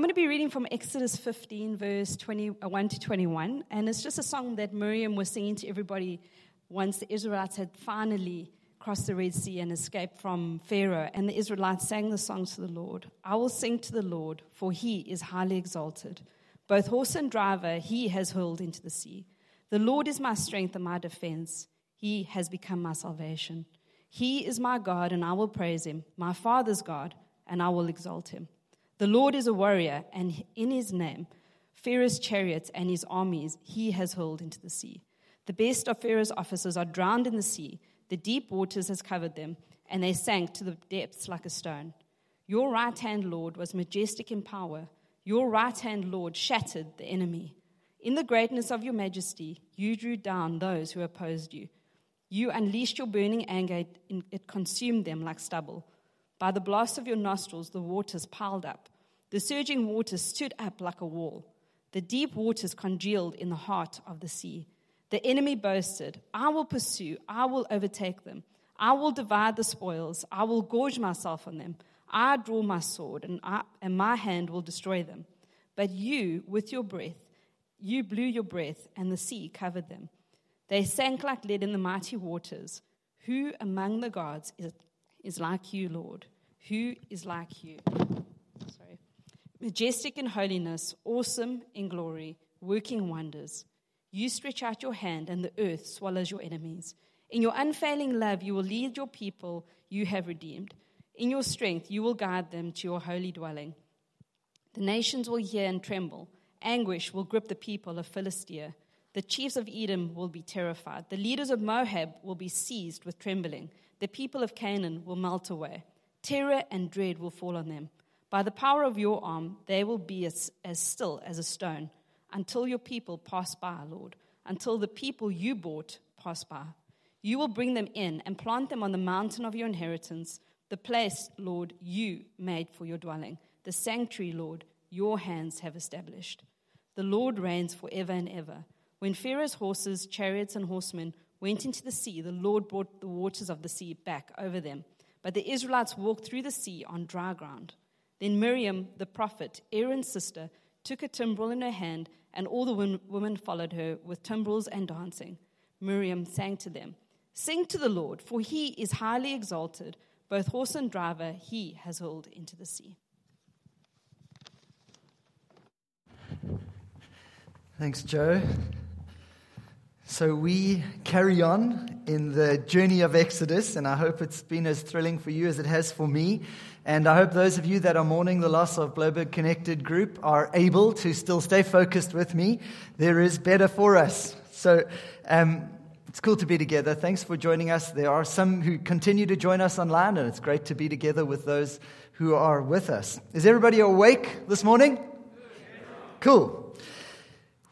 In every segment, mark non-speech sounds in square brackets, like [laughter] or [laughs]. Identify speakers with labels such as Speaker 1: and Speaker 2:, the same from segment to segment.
Speaker 1: I'm going to be reading from Exodus 15, verse 21 uh, to 21. And it's just a song that Miriam was singing to everybody once the Israelites had finally crossed the Red Sea and escaped from Pharaoh. And the Israelites sang the song to the Lord I will sing to the Lord, for he is highly exalted. Both horse and driver he has hurled into the sea. The Lord is my strength and my defense. He has become my salvation. He is my God, and I will praise him, my Father's God, and I will exalt him. The Lord is a warrior, and in his name, Pharaoh's chariots and his armies he has hurled into the sea. The best of Pharaoh's officers are drowned in the sea. The deep waters has covered them, and they sank to the depths like a stone. Your right hand, Lord, was majestic in power. Your right hand, Lord, shattered the enemy. In the greatness of your majesty, you drew down those who opposed you. You unleashed your burning anger, it consumed them like stubble. By the blast of your nostrils, the waters piled up. The surging waters stood up like a wall. The deep waters congealed in the heart of the sea. The enemy boasted, I will pursue, I will overtake them. I will divide the spoils, I will gorge myself on them. I draw my sword, and, I, and my hand will destroy them. But you, with your breath, you blew your breath, and the sea covered them. They sank like lead in the mighty waters. Who among the gods is is like you, Lord? Who is like you? Majestic in holiness, awesome in glory, working wonders. You stretch out your hand, and the earth swallows your enemies. In your unfailing love, you will lead your people you have redeemed. In your strength, you will guide them to your holy dwelling. The nations will hear and tremble. Anguish will grip the people of Philistia. The chiefs of Edom will be terrified. The leaders of Moab will be seized with trembling the people of Canaan will melt away. Terror and dread will fall on them. By the power of your arm, they will be as, as still as a stone until your people pass by, Lord, until the people you bought pass by. You will bring them in and plant them on the mountain of your inheritance, the place, Lord, you made for your dwelling, the sanctuary, Lord, your hands have established. The Lord reigns forever and ever. When Pharaoh's horses, chariots, and horsemen went into the sea, the Lord brought the waters of the sea back over them. But the Israelites walked through the sea on dry ground. Then Miriam, the prophet, Aaron's sister, took a timbrel in her hand, and all the women followed her with timbrels and dancing. Miriam sang to them, Sing to the Lord, for he is highly exalted. Both horse and driver he has hurled into the sea.
Speaker 2: Thanks, Joe. So we carry on in the journey of Exodus, and I hope it's been as thrilling for you as it has for me. And I hope those of you that are mourning the loss of Bloberg Connected Group are able to still stay focused with me. There is better for us. So um, it's cool to be together. Thanks for joining us. There are some who continue to join us online, and it's great to be together with those who are with us. Is everybody awake this morning? Cool.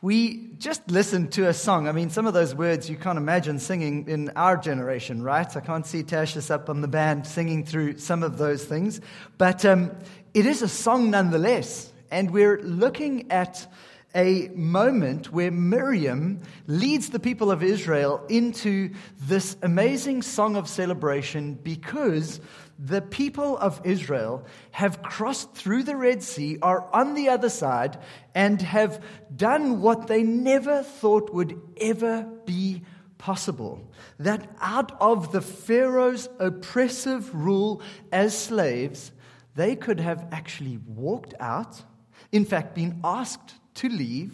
Speaker 2: We just listened to a song. I mean, some of those words you can't imagine singing in our generation, right? I can't see Tashius up on the band singing through some of those things. But um, it is a song nonetheless. And we're looking at a moment where Miriam leads the people of Israel into this amazing song of celebration because the people of Israel have crossed through the Red Sea, are on the other side, and have done what they never thought would ever be possible. That out of the Pharaoh's oppressive rule as slaves, they could have actually walked out, in fact, been asked to leave,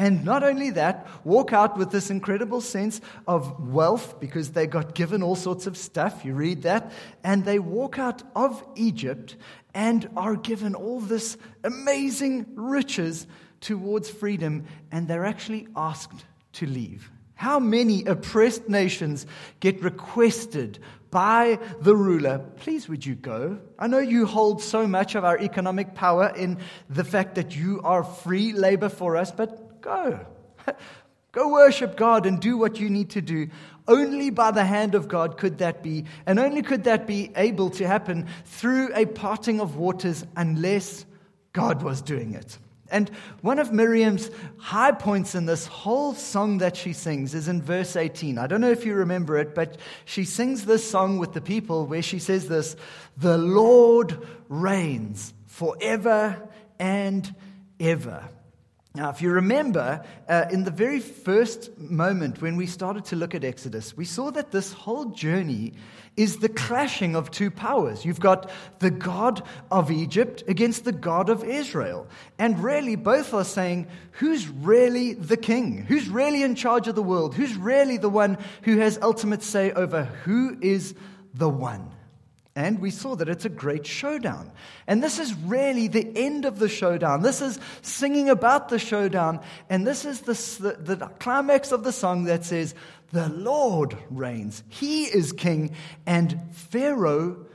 Speaker 2: and not only that, walk out with this incredible sense of wealth because they got given all sorts of stuff. You read that. And they walk out of Egypt and are given all this amazing riches towards freedom. And they're actually asked to leave. How many oppressed nations get requested by the ruler, please would you go? I know you hold so much of our economic power in the fact that you are free labor for us, but Go. [laughs] Go worship God and do what you need to do. Only by the hand of God could that be, and only could that be able to happen through a parting of waters unless God was doing it. And one of Miriam's high points in this whole song that she sings is in verse 18. I don't know if you remember it, but she sings this song with the people where she says this The Lord reigns forever and ever. Now, if you remember, uh, in the very first moment when we started to look at Exodus, we saw that this whole journey is the clashing of two powers. You've got the God of Egypt against the God of Israel. And really, both are saying, who's really the king? Who's really in charge of the world? Who's really the one who has ultimate say over who is the one? And we saw that it's a great showdown. And this is really the end of the showdown. This is singing about the showdown. And this is the, the, the, climax of the song that says, The Lord reigns. He is king. And Pharaoh,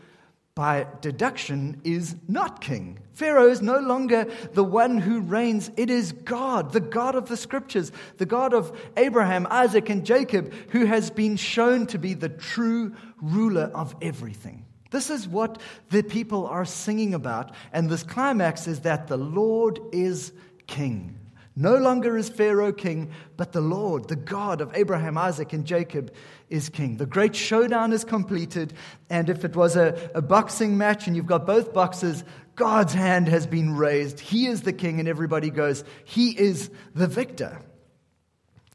Speaker 2: by deduction, is not king. Pharaoh is no longer the one who reigns. It is God, the God of the scriptures, the God of Abraham, Isaac, and Jacob, who has been shown to be the true ruler of everything. This is what the people are singing about. And this climax is that the Lord is king. No longer is Pharaoh king, but the Lord, the God of Abraham, Isaac, and Jacob, is king. The great showdown is completed. And if it was a, a boxing match and you've got both boxes, God's hand has been raised. He is the king, and everybody goes, He is the victor.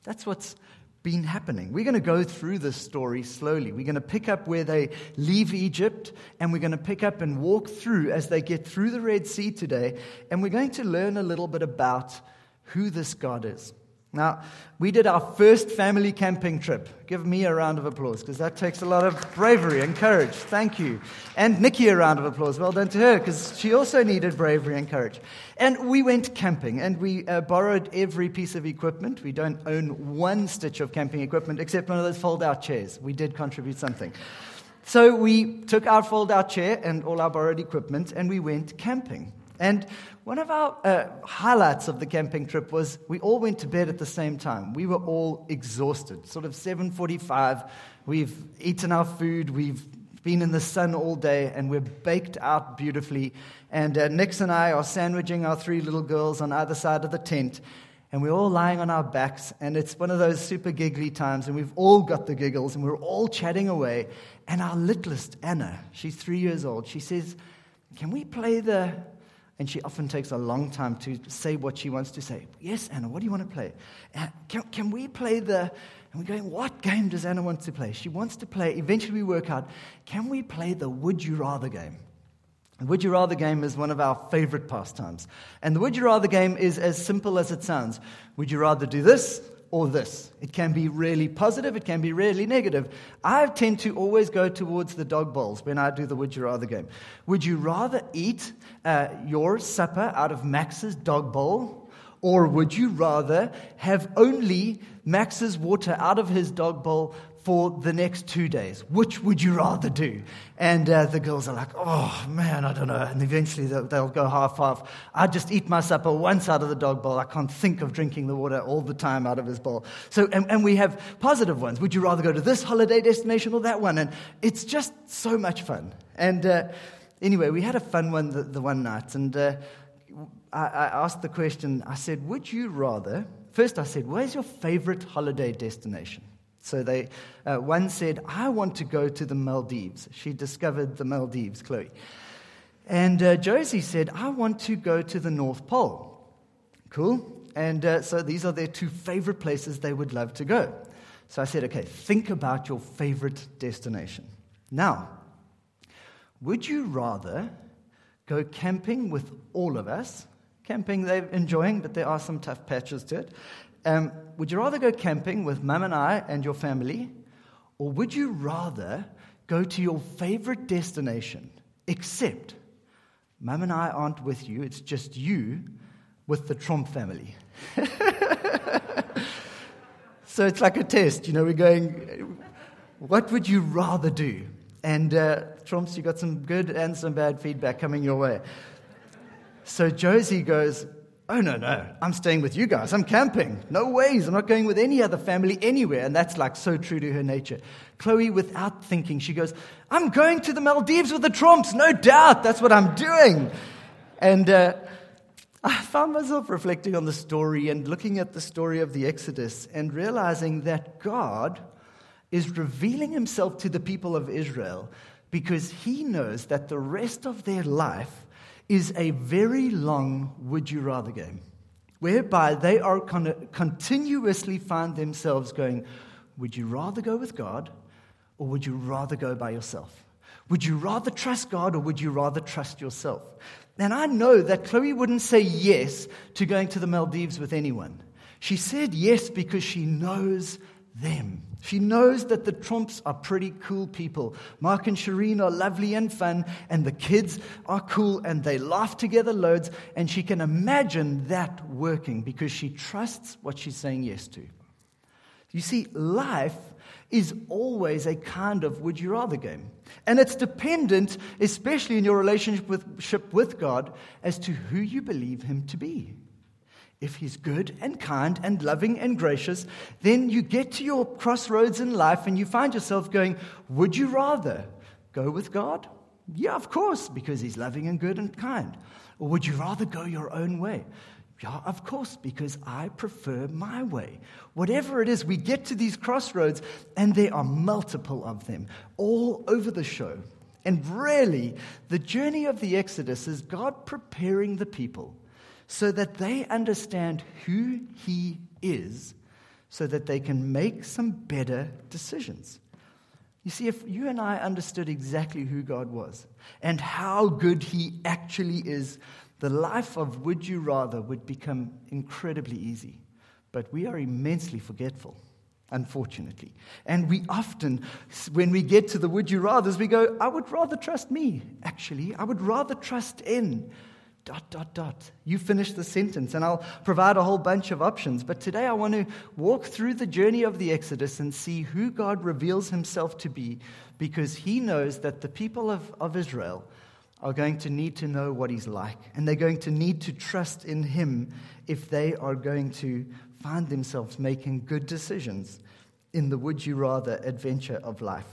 Speaker 2: That's what's been happening. We're going to go through this story slowly. We're going to pick up where they leave Egypt, and we're going to pick up and walk through as they get through the Red Sea today, and we're going to learn a little bit about who this God is. Now, we did our first family camping trip. Give me a round of applause because that takes a lot of bravery and courage. Thank you. And Nikki a round of applause. Well done to her because she also needed bravery and courage. And we went camping and we uh, borrowed every piece of equipment. We don't own one stitch of camping equipment except one of those fold out chairs. We did contribute something. So we took our fold out chair and all our borrowed equipment and we went camping. And one of our uh, highlights of the camping trip was we all went to bed at the same time. We were all exhausted. Sort of 7:45. We've eaten our food. We've been in the sun all day, and we're baked out beautifully. And uh, Nix and I are sandwiching our three little girls on either side of the tent, and we're all lying on our backs. And it's one of those super giggly times, and we've all got the giggles, and we're all chatting away. And our littlest Anna, she's three years old, she says, "Can we play the and she often takes a long time to say what she wants to say. Yes, Anna, what do you want to play? Uh, can, can we play the. And we're going, what game does Anna want to play? She wants to play, eventually we work out, can we play the Would You Rather game? The Would You Rather game is one of our favorite pastimes. And the Would You Rather game is as simple as it sounds. Would you rather do this or this. It can be really positive, it can be really negative. I tend to always go towards the dog bowls when I do the Would You Rather game. Would you rather eat uh, your supper out of Max's dog bowl, or would you rather have only Max's water out of his dog bowl for the next two days. Which would you rather do? And uh, the girls are like, oh man, I don't know. And eventually they'll, they'll go half half. I just eat my supper once out of the dog bowl. I can't think of drinking the water all the time out of his bowl. So, and, and we have positive ones. Would you rather go to this holiday destination or that one? And it's just so much fun. And uh, anyway, we had a fun one the, the one night. And uh, I, I asked the question I said, would you rather? First, I said, where's your favorite holiday destination? So they, uh, one said, I want to go to the Maldives. She discovered the Maldives, Chloe. And uh, Josie said, I want to go to the North Pole. Cool. And uh, so these are their two favorite places they would love to go. So I said, okay, think about your favorite destination. Now, would you rather go camping with all of us? Camping they're enjoying, but there are some tough patches to it. Um, would you rather go camping with mum and I and your family, or would you rather go to your favorite destination, except mum and I aren't with you, it's just you with the Trump family? [laughs] so it's like a test, you know, we're going, what would you rather do? And uh, Trumps, you got some good and some bad feedback coming your way. So Josie goes, Oh, no, no, I'm staying with you guys. I'm camping. No ways. I'm not going with any other family anywhere. And that's like so true to her nature. Chloe, without thinking, she goes, I'm going to the Maldives with the Trumps. No doubt. That's what I'm doing. And uh, I found myself reflecting on the story and looking at the story of the Exodus and realizing that God is revealing himself to the people of Israel because he knows that the rest of their life is a very long would you rather game, whereby they are con- continuously find themselves going, Would you rather go with God or would you rather go by yourself? Would you rather trust God or would you rather trust yourself? And I know that Chloe wouldn't say yes to going to the Maldives with anyone. She said yes because she knows them. She knows that the Trumps are pretty cool people. Mark and Shireen are lovely and fun, and the kids are cool and they laugh together loads, and she can imagine that working because she trusts what she's saying yes to. You see, life is always a kind of would you rather game. And it's dependent, especially in your relationship with, with God, as to who you believe Him to be. If He's good and kind and loving and gracious, then you get to your crossroads in life and you find yourself going, Would you rather go with God? Yeah, of course, because He's loving and good and kind. Or would you rather go your own way? Yeah, of course, because I prefer my way. Whatever it is, we get to these crossroads, and there are multiple of them all over the show. And really, the journey of the Exodus is God preparing the people so that they understand who He is, so that they can make some better decisions. You see, if you and I understood exactly who God was and how good He actually is, the life of would you rather would become incredibly easy. But we are immensely forgetful, unfortunately. And we often, when we get to the would you rathers, we go, I would rather trust me, actually. I would rather trust in. Dot, dot, dot. You finish the sentence, and I'll provide a whole bunch of options. But today I want to walk through the journey of the Exodus and see who God reveals himself to be because he knows that the people of, of Israel are going to need to know what he's like, and they're going to need to trust in him if they are going to find themselves making good decisions in the would you rather adventure of life.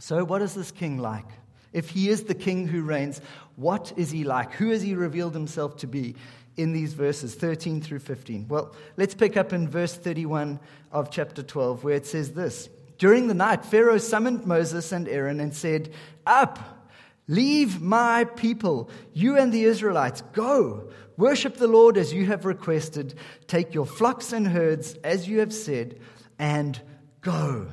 Speaker 2: So, what is this king like? If he is the king who reigns, what is he like? Who has he revealed himself to be in these verses 13 through 15? Well, let's pick up in verse 31 of chapter 12, where it says this During the night, Pharaoh summoned Moses and Aaron and said, Up! Leave my people, you and the Israelites. Go, worship the Lord as you have requested. Take your flocks and herds as you have said, and go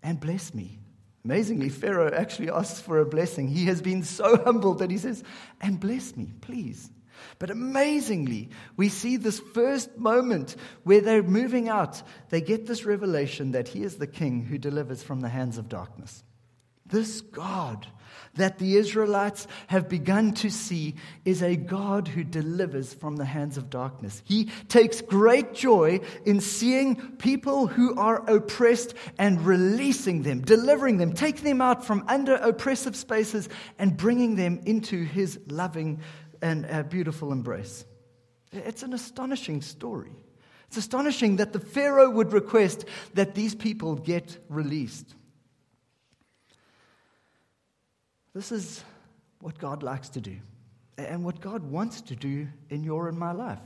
Speaker 2: and bless me. Amazingly, Pharaoh actually asks for a blessing. He has been so [laughs] humbled that he says, and bless me, please. But amazingly, we see this first moment where they're moving out. They get this revelation that he is the king who delivers from the hands of darkness. This God that the Israelites have begun to see is a God who delivers from the hands of darkness. He takes great joy in seeing people who are oppressed and releasing them, delivering them, taking them out from under oppressive spaces and bringing them into his loving and uh, beautiful embrace. It's an astonishing story. It's astonishing that the Pharaoh would request that these people get released. This is what God likes to do and what God wants to do in your and my life.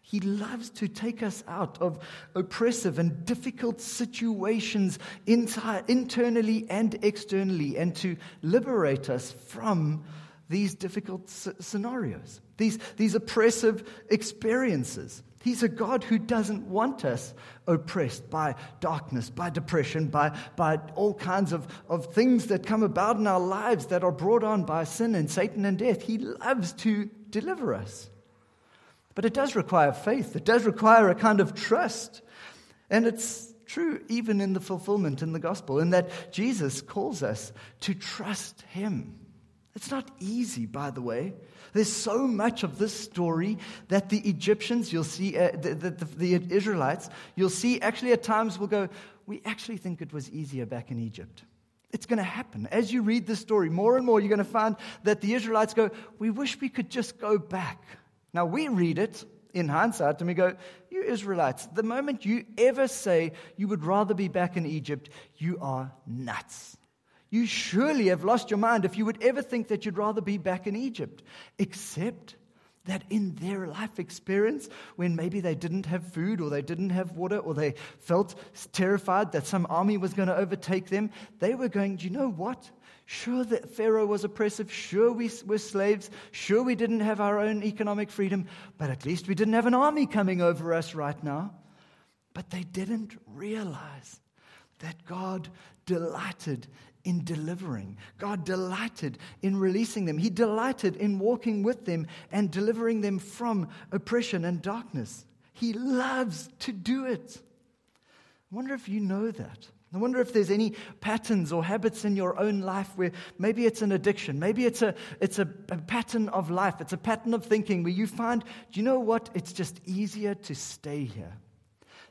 Speaker 2: He loves to take us out of oppressive and difficult situations internally and externally and to liberate us from these difficult scenarios, these, these oppressive experiences. He's a God who doesn't want us oppressed by darkness, by depression, by, by all kinds of, of things that come about in our lives that are brought on by sin and Satan and death. He loves to deliver us. But it does require faith, it does require a kind of trust. And it's true even in the fulfillment in the gospel, in that Jesus calls us to trust Him. It's not easy, by the way. There's so much of this story that the Egyptians, you'll see, uh, the, the, the, the Israelites, you'll see actually at times will go, We actually think it was easier back in Egypt. It's going to happen. As you read this story, more and more you're going to find that the Israelites go, We wish we could just go back. Now we read it in hindsight and we go, You Israelites, the moment you ever say you would rather be back in Egypt, you are nuts. You surely have lost your mind if you would ever think that you'd rather be back in Egypt, except that in their life experience, when maybe they didn't have food or they didn't have water or they felt terrified that some army was going to overtake them, they were going, Do you know what? Sure, that Pharaoh was oppressive. Sure, we were slaves. Sure, we didn't have our own economic freedom. But at least we didn't have an army coming over us right now. But they didn't realize that God delighted in delivering. God delighted in releasing them. He delighted in walking with them and delivering them from oppression and darkness. He loves to do it. I wonder if you know that. I wonder if there's any patterns or habits in your own life where maybe it's an addiction, maybe it's a, it's a, a, pattern of life, it's a pattern of thinking where you find, do you know what? It's just easier to stay here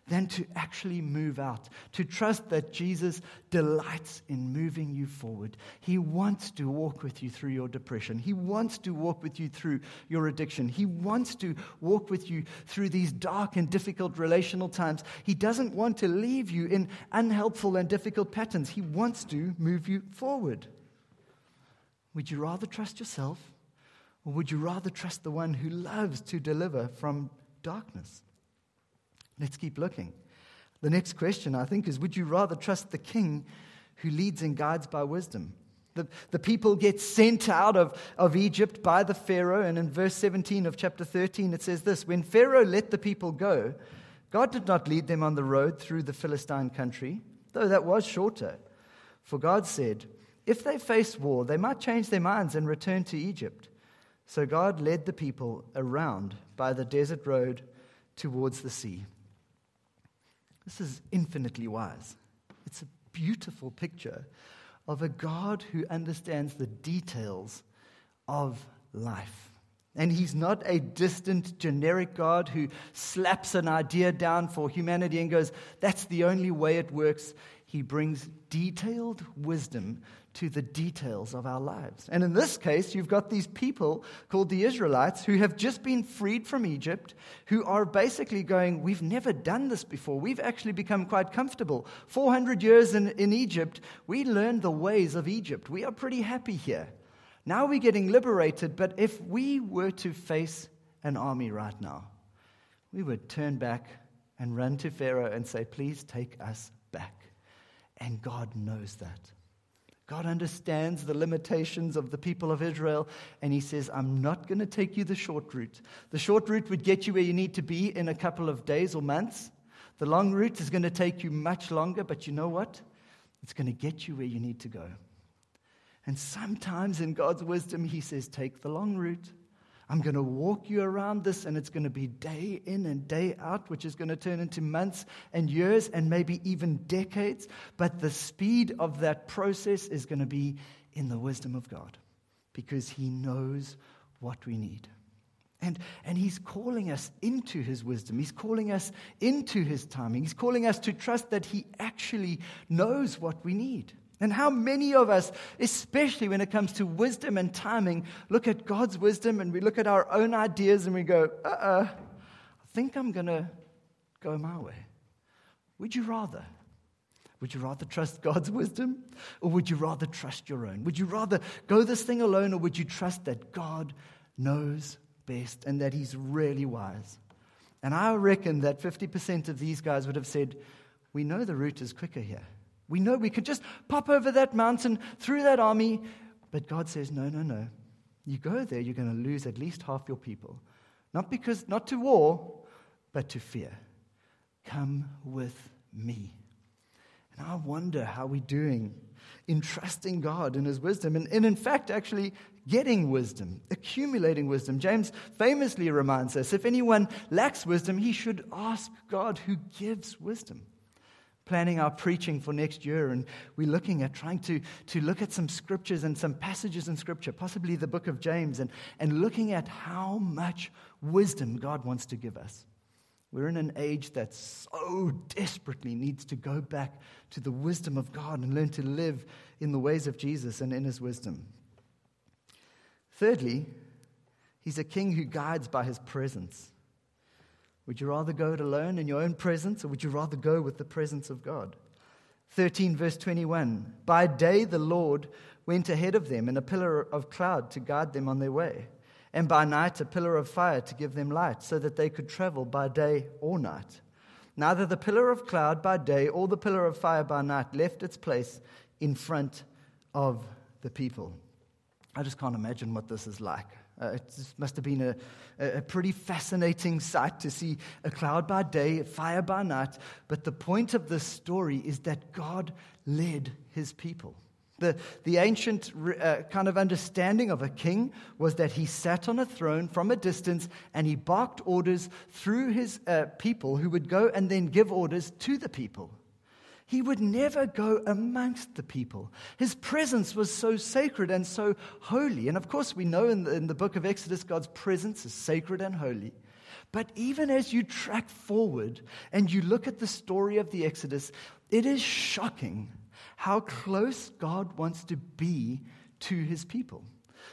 Speaker 2: than to actually move out, to trust that Jesus delights in moving you forward. He wants to walk with you through your depression. He wants to walk with you through your addiction. He wants to walk with you through these dark and difficult relational times. He doesn't want to leave you in unhelpful and difficult patterns. He wants to move you forward. Would you rather trust yourself, or would you rather trust the one who loves to deliver from darkness? Let's keep looking. The next question, I think, is Would you rather trust the king who leads and guides by wisdom? The, the people get sent out of, of Egypt by the Pharaoh, and in verse 17 of chapter 13, it says this When Pharaoh let the people go, God did not lead them on the road through the Philistine country, though that was shorter. For God said, If they face war, they might change their minds and return to Egypt. So God led the people around by the desert road towards the sea. This is infinitely wise. It's a beautiful picture of a God who understands the details of life. And he's not a distant, generic God who slaps an idea down for humanity and goes, that's the only way it works. He brings detailed wisdom to the details of our lives. And in this case, you've got these people called the Israelites who have just been freed from Egypt, who are basically going, We've never done this before. We've actually become quite comfortable. 400 years in, in Egypt, we learned the ways of Egypt. We are pretty happy here. Now we're getting liberated, but if we were to face an army right now, we would turn back and run to Pharaoh and say, Please take us back. And God knows that. God understands the limitations of the people of Israel, and He says, I'm not going to take you the short route. The short route would get you where you need to be in a couple of days or months. The long route is going to take you much longer, but you know what? It's going to get you where you need to go. And sometimes in God's wisdom, He says, Take the long route. I'm going to walk you around this, and it's going to be day in and day out, which is going to turn into months and years and maybe even decades. But the speed of that process is going to be in the wisdom of God because He knows what we need. And, and he's calling us into his wisdom. He's calling us into his timing. He's calling us to trust that he actually knows what we need. And how many of us, especially when it comes to wisdom and timing, look at God's wisdom and we look at our own ideas and we go, uh uh I think I'm going to go my way. Would you rather? Would you rather trust God's wisdom or would you rather trust your own? Would you rather go this thing alone or would you trust that God knows best and that He's really wise? And I reckon that 50% of these guys would have said, We know the route is quicker here. We know we could just pop over that mountain through that army, but God says, no, no, no. You go there, you're going to lose at least half your people. Not because, not to war, but to fear. Come with me. And I wonder how we're doing in trusting God and His wisdom, and, and in fact, actually getting wisdom, accumulating wisdom. James famously reminds us if anyone lacks wisdom, he should ask God who gives wisdom planning our preaching for next year, and we're looking at trying to, to look at some scriptures and some passages in scripture, possibly the book of James, and, and looking at how much wisdom God wants to give us. We're in an age that so desperately needs to go back to the wisdom of God and learn to live in the ways of Jesus and in his wisdom. Thirdly, he's a king who guides by his presence. Would you rather go it alone in your own presence, or would you rather go with the presence of God? 13, verse 21 By day the Lord went ahead of them in a pillar of cloud to guide them on their way, and by night a pillar of fire to give them light, so that they could travel by day or night. Neither the pillar of cloud by day or the pillar of fire by night left its place in front of the people. I just can't imagine what this is like. Uh, it must have been a, a pretty fascinating sight to see a cloud by day, a fire by night. But the point of this story is that God led his people. The, the ancient uh, kind of understanding of a king was that he sat on a throne from a distance and he barked orders through his uh, people who would go and then give orders to the people. He would never go amongst the people. His presence was so sacred and so holy. And of course, we know in the, in the book of Exodus, God's presence is sacred and holy. But even as you track forward and you look at the story of the Exodus, it is shocking how close God wants to be to his people.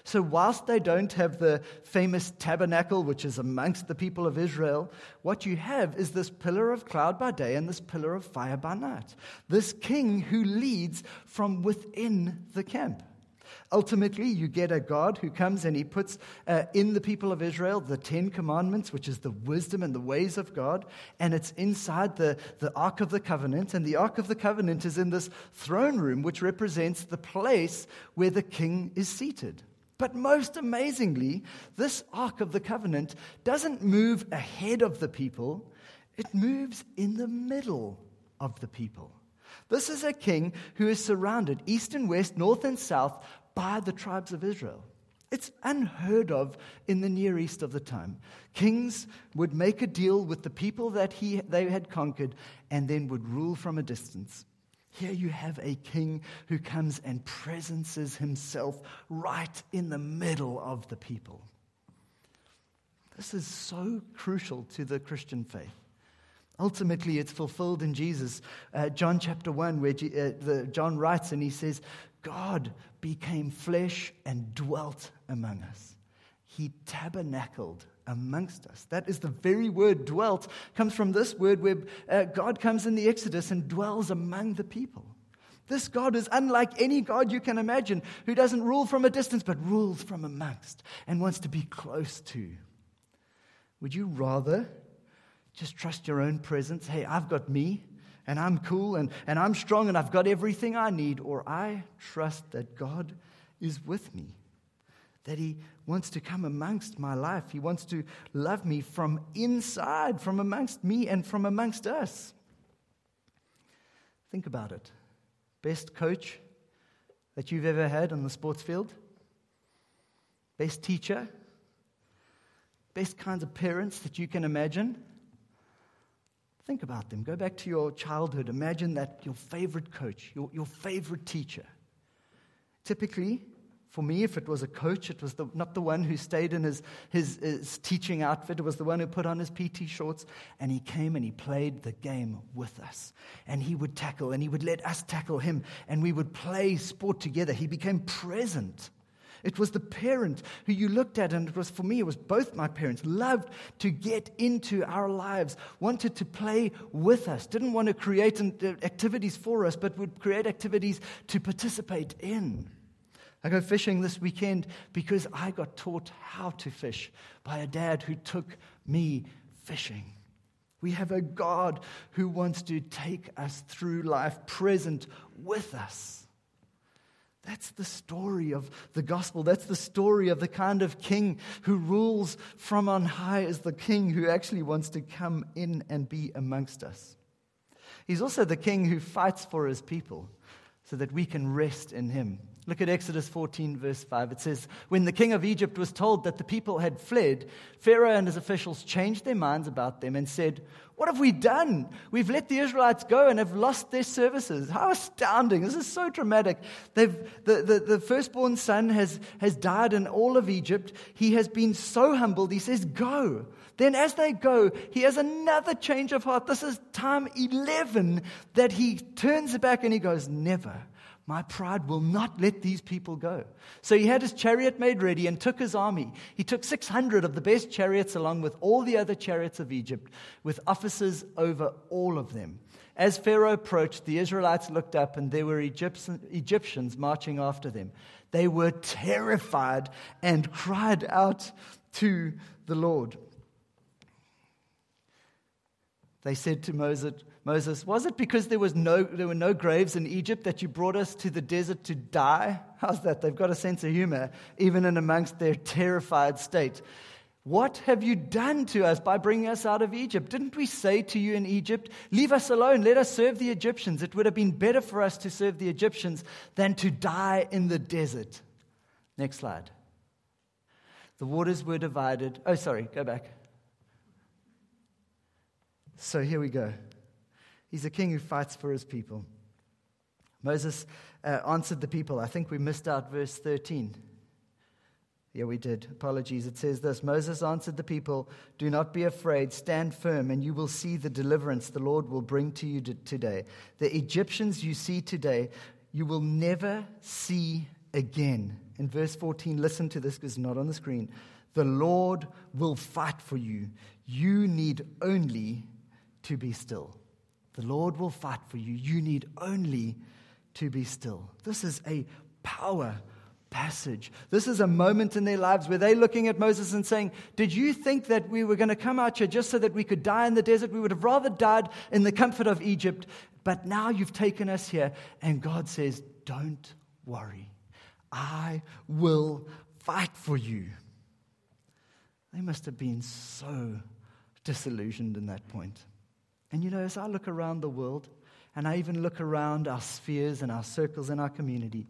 Speaker 2: So, whilst they don't have the famous tabernacle, which is amongst the people of Israel, what you have is this pillar of cloud by day and this pillar of fire by night. This king who leads from within the camp. Ultimately, you get a God who comes and he puts uh, in the people of Israel the Ten Commandments, which is the wisdom and the ways of God, and it's inside the, the Ark of the Covenant. And the Ark of the Covenant is in this throne room, which represents the place where the king is seated. But most amazingly, this Ark of the Covenant doesn't move ahead of the people, it moves in the middle of the people. This is a king who is surrounded, east and west, north and south, by the tribes of Israel. It's unheard of in the Near East of the time. Kings would make a deal with the people that he, they had conquered and then would rule from a distance. Here you have a king who comes and presences himself right in the middle of the people. This is so crucial to the Christian faith. Ultimately, it's fulfilled in Jesus. Uh, John chapter 1, where G, uh, the, John writes and he says, God became flesh and dwelt among us. He tabernacled amongst us. That is the very word dwelt, comes from this word where uh, God comes in the Exodus and dwells among the people. This God is unlike any God you can imagine who doesn't rule from a distance but rules from amongst and wants to be close to. Would you rather just trust your own presence? Hey, I've got me and I'm cool and, and I'm strong and I've got everything I need, or I trust that God is with me, that He wants to come amongst my life. He wants to love me from inside, from amongst me and from amongst us. Think about it. Best coach that you've ever had on the sports field? Best teacher? Best kinds of parents that you can imagine? Think about them. Go back to your childhood. Imagine that your favorite coach, your, your favorite teacher. Typically, for me, if it was a coach, it was the, not the one who stayed in his, his, his, teaching outfit. It was the one who put on his PT shorts and he came and he played the game with us. And he would tackle and he would let us tackle him and we would play sport together. He became present. It was the parent who you looked at, and it was for me, it was both my parents, loved to get into our lives, wanted to play with us, didn't want to create uh, activities for us, but would create activities to participate in. I go fishing this weekend because I got taught how to fish by a dad who took me fishing. We have a God who wants to take us through life present with us. That's the story of the gospel. That's the story of the kind of king who rules from on high as the king who actually wants to come in and be amongst us. He's also the king who fights for his people so that we can rest in him. Look at Exodus 14, verse 5. It says, When the king of Egypt was told that the people had fled, Pharaoh and his officials changed their minds about them and said, What have we done? We've let the Israelites go and have lost their services. How astounding. This is so dramatic. They've, the, the, the firstborn son has, has died in all of Egypt. He has been so humbled. He says, Go. Then, as they go, he has another change of heart. This is time 11 that he turns back and he goes, Never. My pride will not let these people go. So he had his chariot made ready and took his army. He took 600 of the best chariots along with all the other chariots of Egypt, with officers over all of them. As Pharaoh approached, the Israelites looked up and there were Egyptians marching after them. They were terrified and cried out to the Lord. They said to Moses, Moses, Was it because there, was no, there were no graves in Egypt that you brought us to the desert to die? How's that? They've got a sense of humor, even in amongst their terrified state. What have you done to us by bringing us out of Egypt? Didn't we say to you in Egypt, Leave us alone, let us serve the Egyptians? It would have been better for us to serve the Egyptians than to die in the desert. Next slide. The waters were divided. Oh, sorry, go back. So here we go. He's a king who fights for his people. Moses uh, answered the people. I think we missed out verse 13. Yeah, we did. Apologies. It says this Moses answered the people, Do not be afraid. Stand firm, and you will see the deliverance the Lord will bring to you today. The Egyptians you see today, you will never see again. In verse 14, listen to this because it's not on the screen. The Lord will fight for you. You need only to be still. The Lord will fight for you. You need only to be still. This is a power passage. This is a moment in their lives where they're looking at Moses and saying, Did you think that we were going to come out here just so that we could die in the desert? We would have rather died in the comfort of Egypt. But now you've taken us here. And God says, Don't worry. I will fight for you. They must have been so disillusioned in that point. And you know, as I look around the world, and I even look around our spheres and our circles and our community,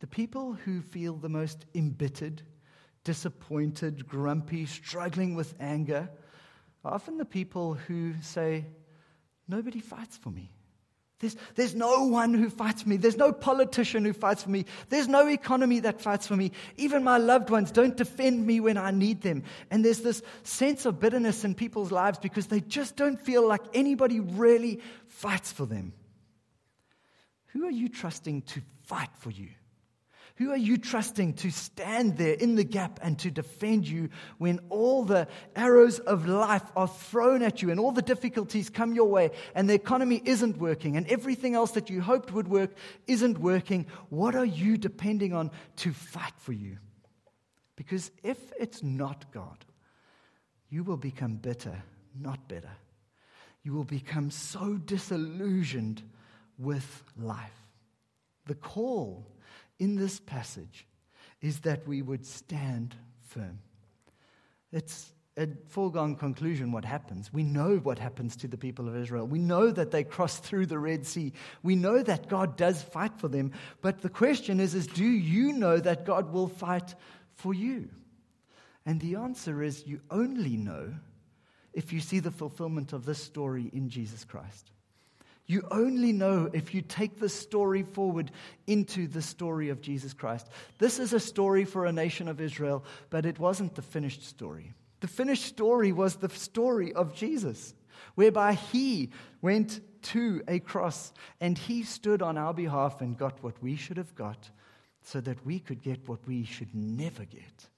Speaker 2: the people who feel the most embittered, disappointed, grumpy, struggling with anger are often the people who say, Nobody fights for me. There's, there's no one who fights for me. There's no politician who fights for me. There's no economy that fights for me. Even my loved ones don't defend me when I need them. And there's this sense of bitterness in people's lives because they just don't feel like anybody really fights for them. Who are you trusting to fight for you? Who are you trusting to stand there in the gap and to defend you when all the arrows of life are thrown at you and all the difficulties come your way and the economy isn't working and everything else that you hoped would work isn't working? What are you depending on to fight for you? Because if it's not God, you will become bitter, not better. You will become so disillusioned with life. The call in this passage is that we would stand firm. It's a foregone conclusion what happens. We know what happens to the people of Israel. We know that they cross through the Red Sea. We know that God does fight for them. But the question is, is do you know that God will fight for you? And the answer is you only know if you see the fulfillment of this story in Jesus Christ. You only know if you take the story forward into the story of Jesus Christ. This is a story for a nation of Israel, but it wasn't the finished story. The finished story was the story of Jesus, whereby he went to a cross and he stood on our behalf and got what we should have got so that we could get what we should never get.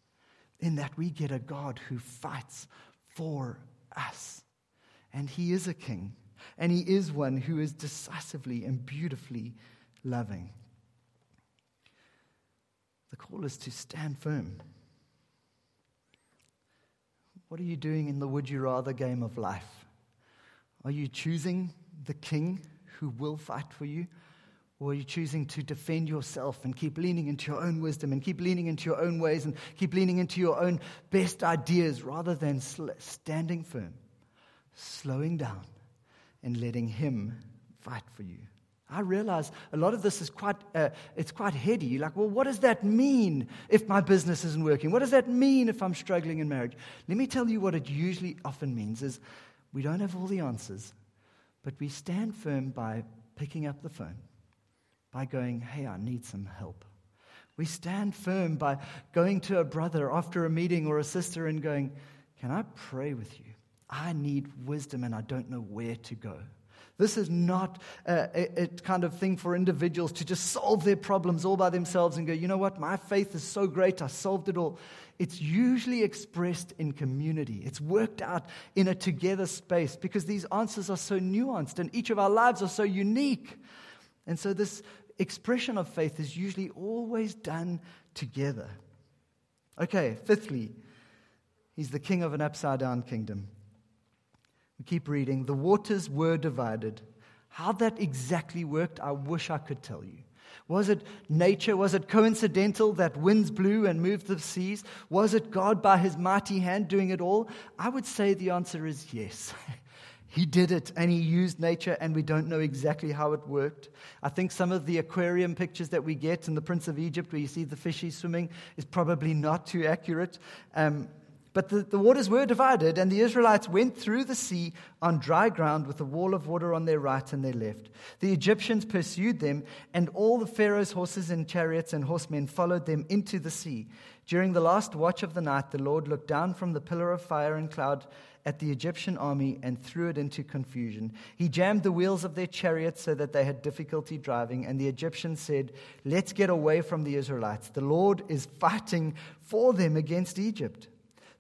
Speaker 2: In that we get a God who fights for us. And he is a king and he is one who is decisively and beautifully loving. The call is to stand firm. What are you doing in the would you rather game of life? Are you choosing the king who will fight for you? Or are you choosing to defend yourself and keep leaning into your own wisdom and keep leaning into your own ways and keep leaning into your own best ideas rather than standing firm, slowing down, and letting Him fight for you. I realize a lot of this is quite, uh, it's quite heady. You're like, well, what does that mean if my business isn't working? What does that mean if I'm struggling in marriage? Let me tell you what it usually often means is we don't have all the answers, but we stand firm by picking up the phone, by going, hey, I need some help. We stand firm by going to a brother after a meeting or a sister and going, can I pray with you? I need wisdom and I don't know where to go. This is not a, a, kind of thing for individuals to just solve their problems all by themselves and go, you know what, my faith is so great, I solved it all. It's usually expressed in community. It's worked out in a together space because these answers are so nuanced and each of our lives are so unique. And so, this expression of faith is usually always done together. Okay, fifthly, he's the king of an upside down kingdom. We keep reading. The waters were divided. How that exactly worked, I wish I could tell you. Was it nature? Was it coincidental that winds blew and moved the seas? Was it God by his mighty hand doing it all? I would say the answer is yes. [laughs] he did it and he used nature, and we don't know exactly how it worked. I think some of the aquarium pictures that we get in the Prince of Egypt, where you see the fishies swimming, is probably not too accurate. Um, but the, the waters were divided, and the Israelites went through the sea on dry ground with a wall of water on their right and their left. The Egyptians pursued them, and all the Pharaoh's horses and chariots and horsemen followed them into the sea. During the last watch of the night, the Lord looked down from the pillar of fire and cloud at the Egyptian army and threw it into confusion. He jammed the wheels of their chariots so that they had difficulty driving, and the Egyptians said, Let's get away from the Israelites. The Lord is fighting for them against Egypt.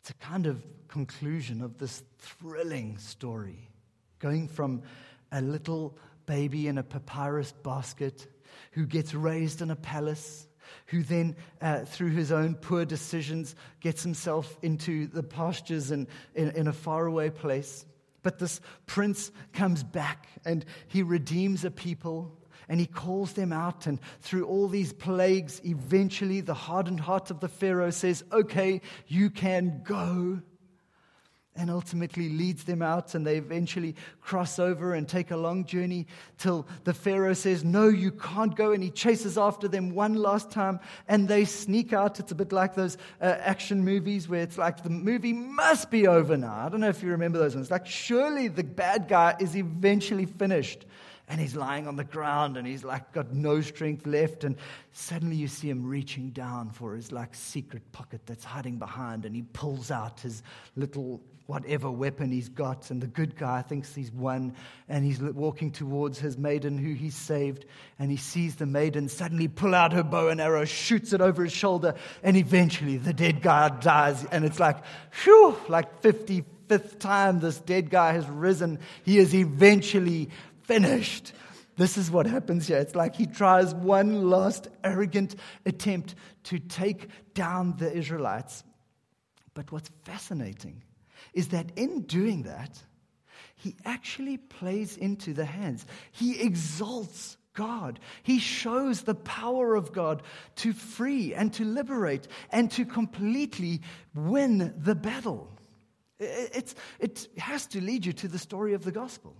Speaker 2: It's a kind of conclusion of this thrilling story, going from a little baby in a papyrus basket who gets raised in a palace, who then, uh, through his own poor decisions, gets himself into the pastures in, in, in a faraway place. But this prince comes back and he redeems a people and he calls them out. And through all these plagues, eventually the hardened heart of the Pharaoh says, Okay, you can go. And ultimately leads them out, and they eventually cross over and take a long journey till the Pharaoh says, No, you can't go. And he chases after them one last time, and they sneak out. It's a bit like those uh, action movies where it's like the movie must be over now. I don't know if you remember those ones. Like, surely the bad guy is eventually finished and he's lying on the ground and he's like got no strength left. And suddenly you see him reaching down for his like secret pocket that's hiding behind. And he pulls out his little whatever weapon he's got. And the good guy thinks he's won. And he's walking towards his maiden who he's saved. And he sees the maiden suddenly pull out her bow and arrow shoots it over his shoulder. And eventually the dead guy dies. And it's like whew like 55th time this dead guy has risen. He is eventually finished. This is what happens here. It's like he tries one last arrogant attempt to take down the Israelites. But what's fascinating is that in doing that, he actually plays into the hands. He exalts God. He shows the power of God to free and to liberate and to completely win the battle. It's, it has to lead you to the story of the gospel.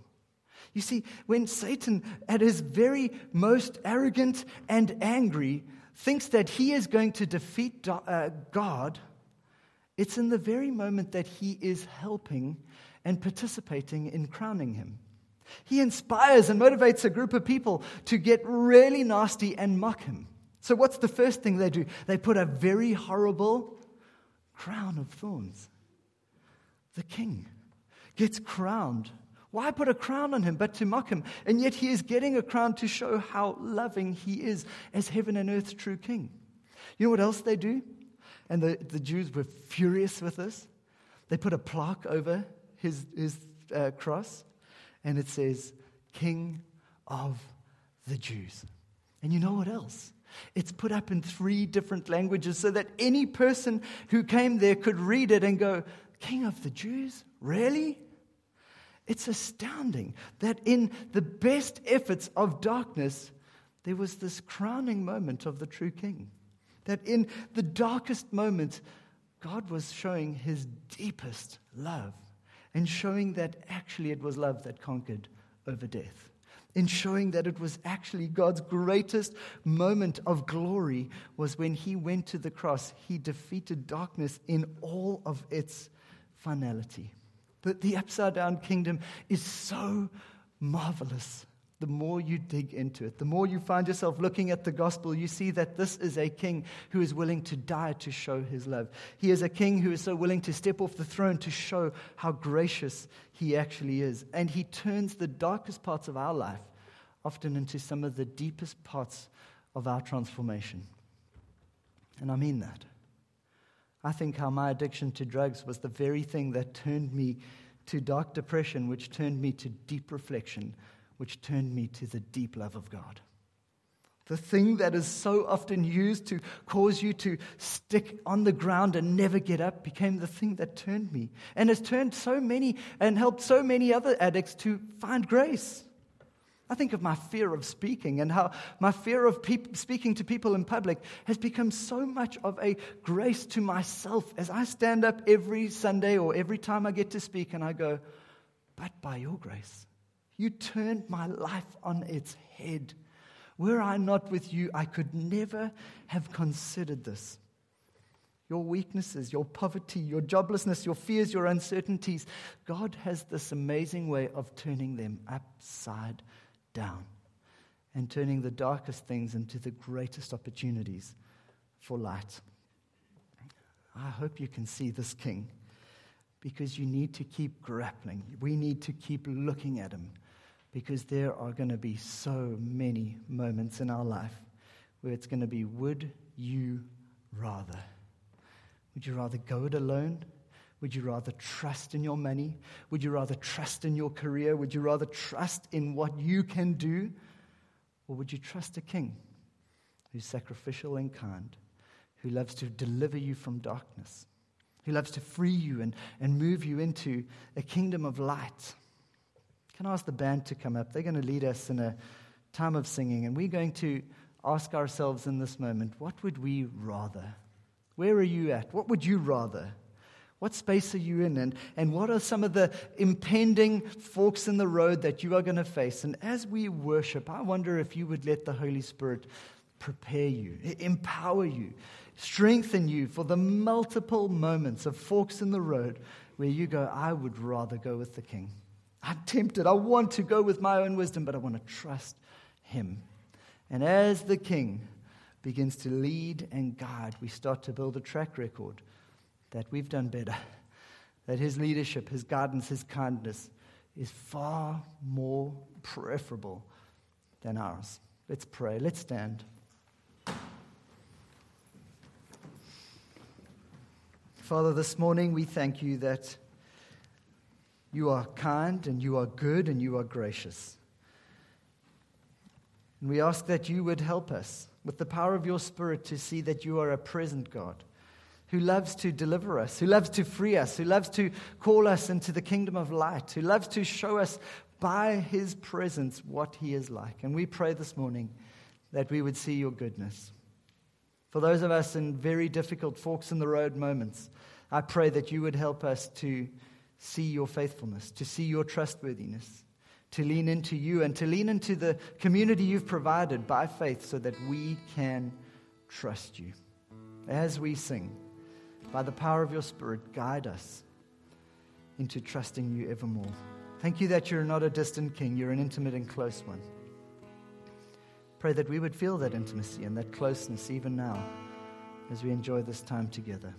Speaker 2: You see, when Satan, at his very most arrogant and angry, thinks that he is going to defeat uh, God, it's in the very moment that he is helping and participating in crowning him. He inspires and motivates a group of people to get really nasty and mock him. So, what's the first thing they do? They put a very horrible crown of thorns. The king gets crowned why put a crown on him but to mock him? And yet he is getting a crown to show how loving he is as heaven and earth's true king. You know what else they do? And the, the Jews were furious with this. They put a plaque over his, his uh, cross, and it says, King of the Jews. And you know what else? It's put up in three different languages so that any person who came there could read it and go, King of the Jews? Really? It's astounding that in the best efforts of darkness, there was this crowning moment of the true king. That in the darkest moment, God was showing his deepest love and showing that actually it was love that conquered over death. In showing that it was actually God's greatest moment of glory was when he went to the cross. He defeated darkness in all of its finality. The, the upside down kingdom is so marvelous the more you dig into it, the more you find yourself looking at the gospel, you see that this is a king who is willing to die to show his love. He is a king who is so willing to step off the throne to show how gracious he actually is. And he turns the darkest parts of our life often into some of the deepest parts of our transformation. And I mean that. I think how my addiction to drugs was the very thing that turned me to dark depression, which turned me to deep reflection which turned me to the deep love of God. The thing that is so often used to cause you to stick on the ground and never get up became the thing that turned me and has turned so many and helped so many other addicts to find grace. I think of my fear of speaking and how my fear of peop- speaking to people in public has become so much of a grace to myself as I stand up every Sunday or every time I get to speak and I go, but by your grace. You turned my life on its head. Were I not with you, I could never have considered this. Your weaknesses, your poverty, your joblessness, your fears, your uncertainties, God has this amazing way of turning them upside down and turning the darkest things into the greatest opportunities for light. I hope you can see this King because you need to keep grappling. We need to keep looking at him because there are going to be so many moments in our life where it's going to be, would you rather? Would you rather go it alone? Would you rather trust in your money? Would you rather trust in your career? Would you rather trust in what you can do? Or would you trust a king who's sacrificial and kind, who loves to deliver you from darkness, who loves to free you and, and move you into a kingdom of light? Can I ask the band to come up? They're going to lead us in a time of singing, and we're going to ask ourselves in this moment what would we rather? Where are you at? What would you rather? What space are you in? And, and what are some of the impending forks in the road that you are going to face? And as we worship, I wonder if you would let the Holy Spirit prepare you, empower you, strengthen you for the multiple moments of forks in the road where you go, I would rather go with the King. I'm tempted. I want to go with my own wisdom, but I want to trust Him. And as the King begins to lead and guide, we start to build a track record that we've done better, that His leadership, His guidance, His kindness is far more preferable than ours. Let's pray. Let's stand. Father, this morning we thank you that you are kind and you are good and you are gracious. And we ask that you would help us with the power of your Spirit to see that you are a present God who loves to deliver us, who loves to free us, who loves to call us into the kingdom of light, who loves to show us by his presence what he is like. And we pray this morning that we would see your goodness. For those of us in very difficult forks in the road moments, I pray that you would help us to see your faithfulness, to see your trustworthiness, to lean into you, and to lean into the community you've provided by faith so that we can trust you. As we sing, by the power of your Spirit, guide us into trusting you evermore. Thank you that you're not a distant king, you're an intimate and close one. Pray that we would feel that intimacy and that closeness even now as we enjoy this time together.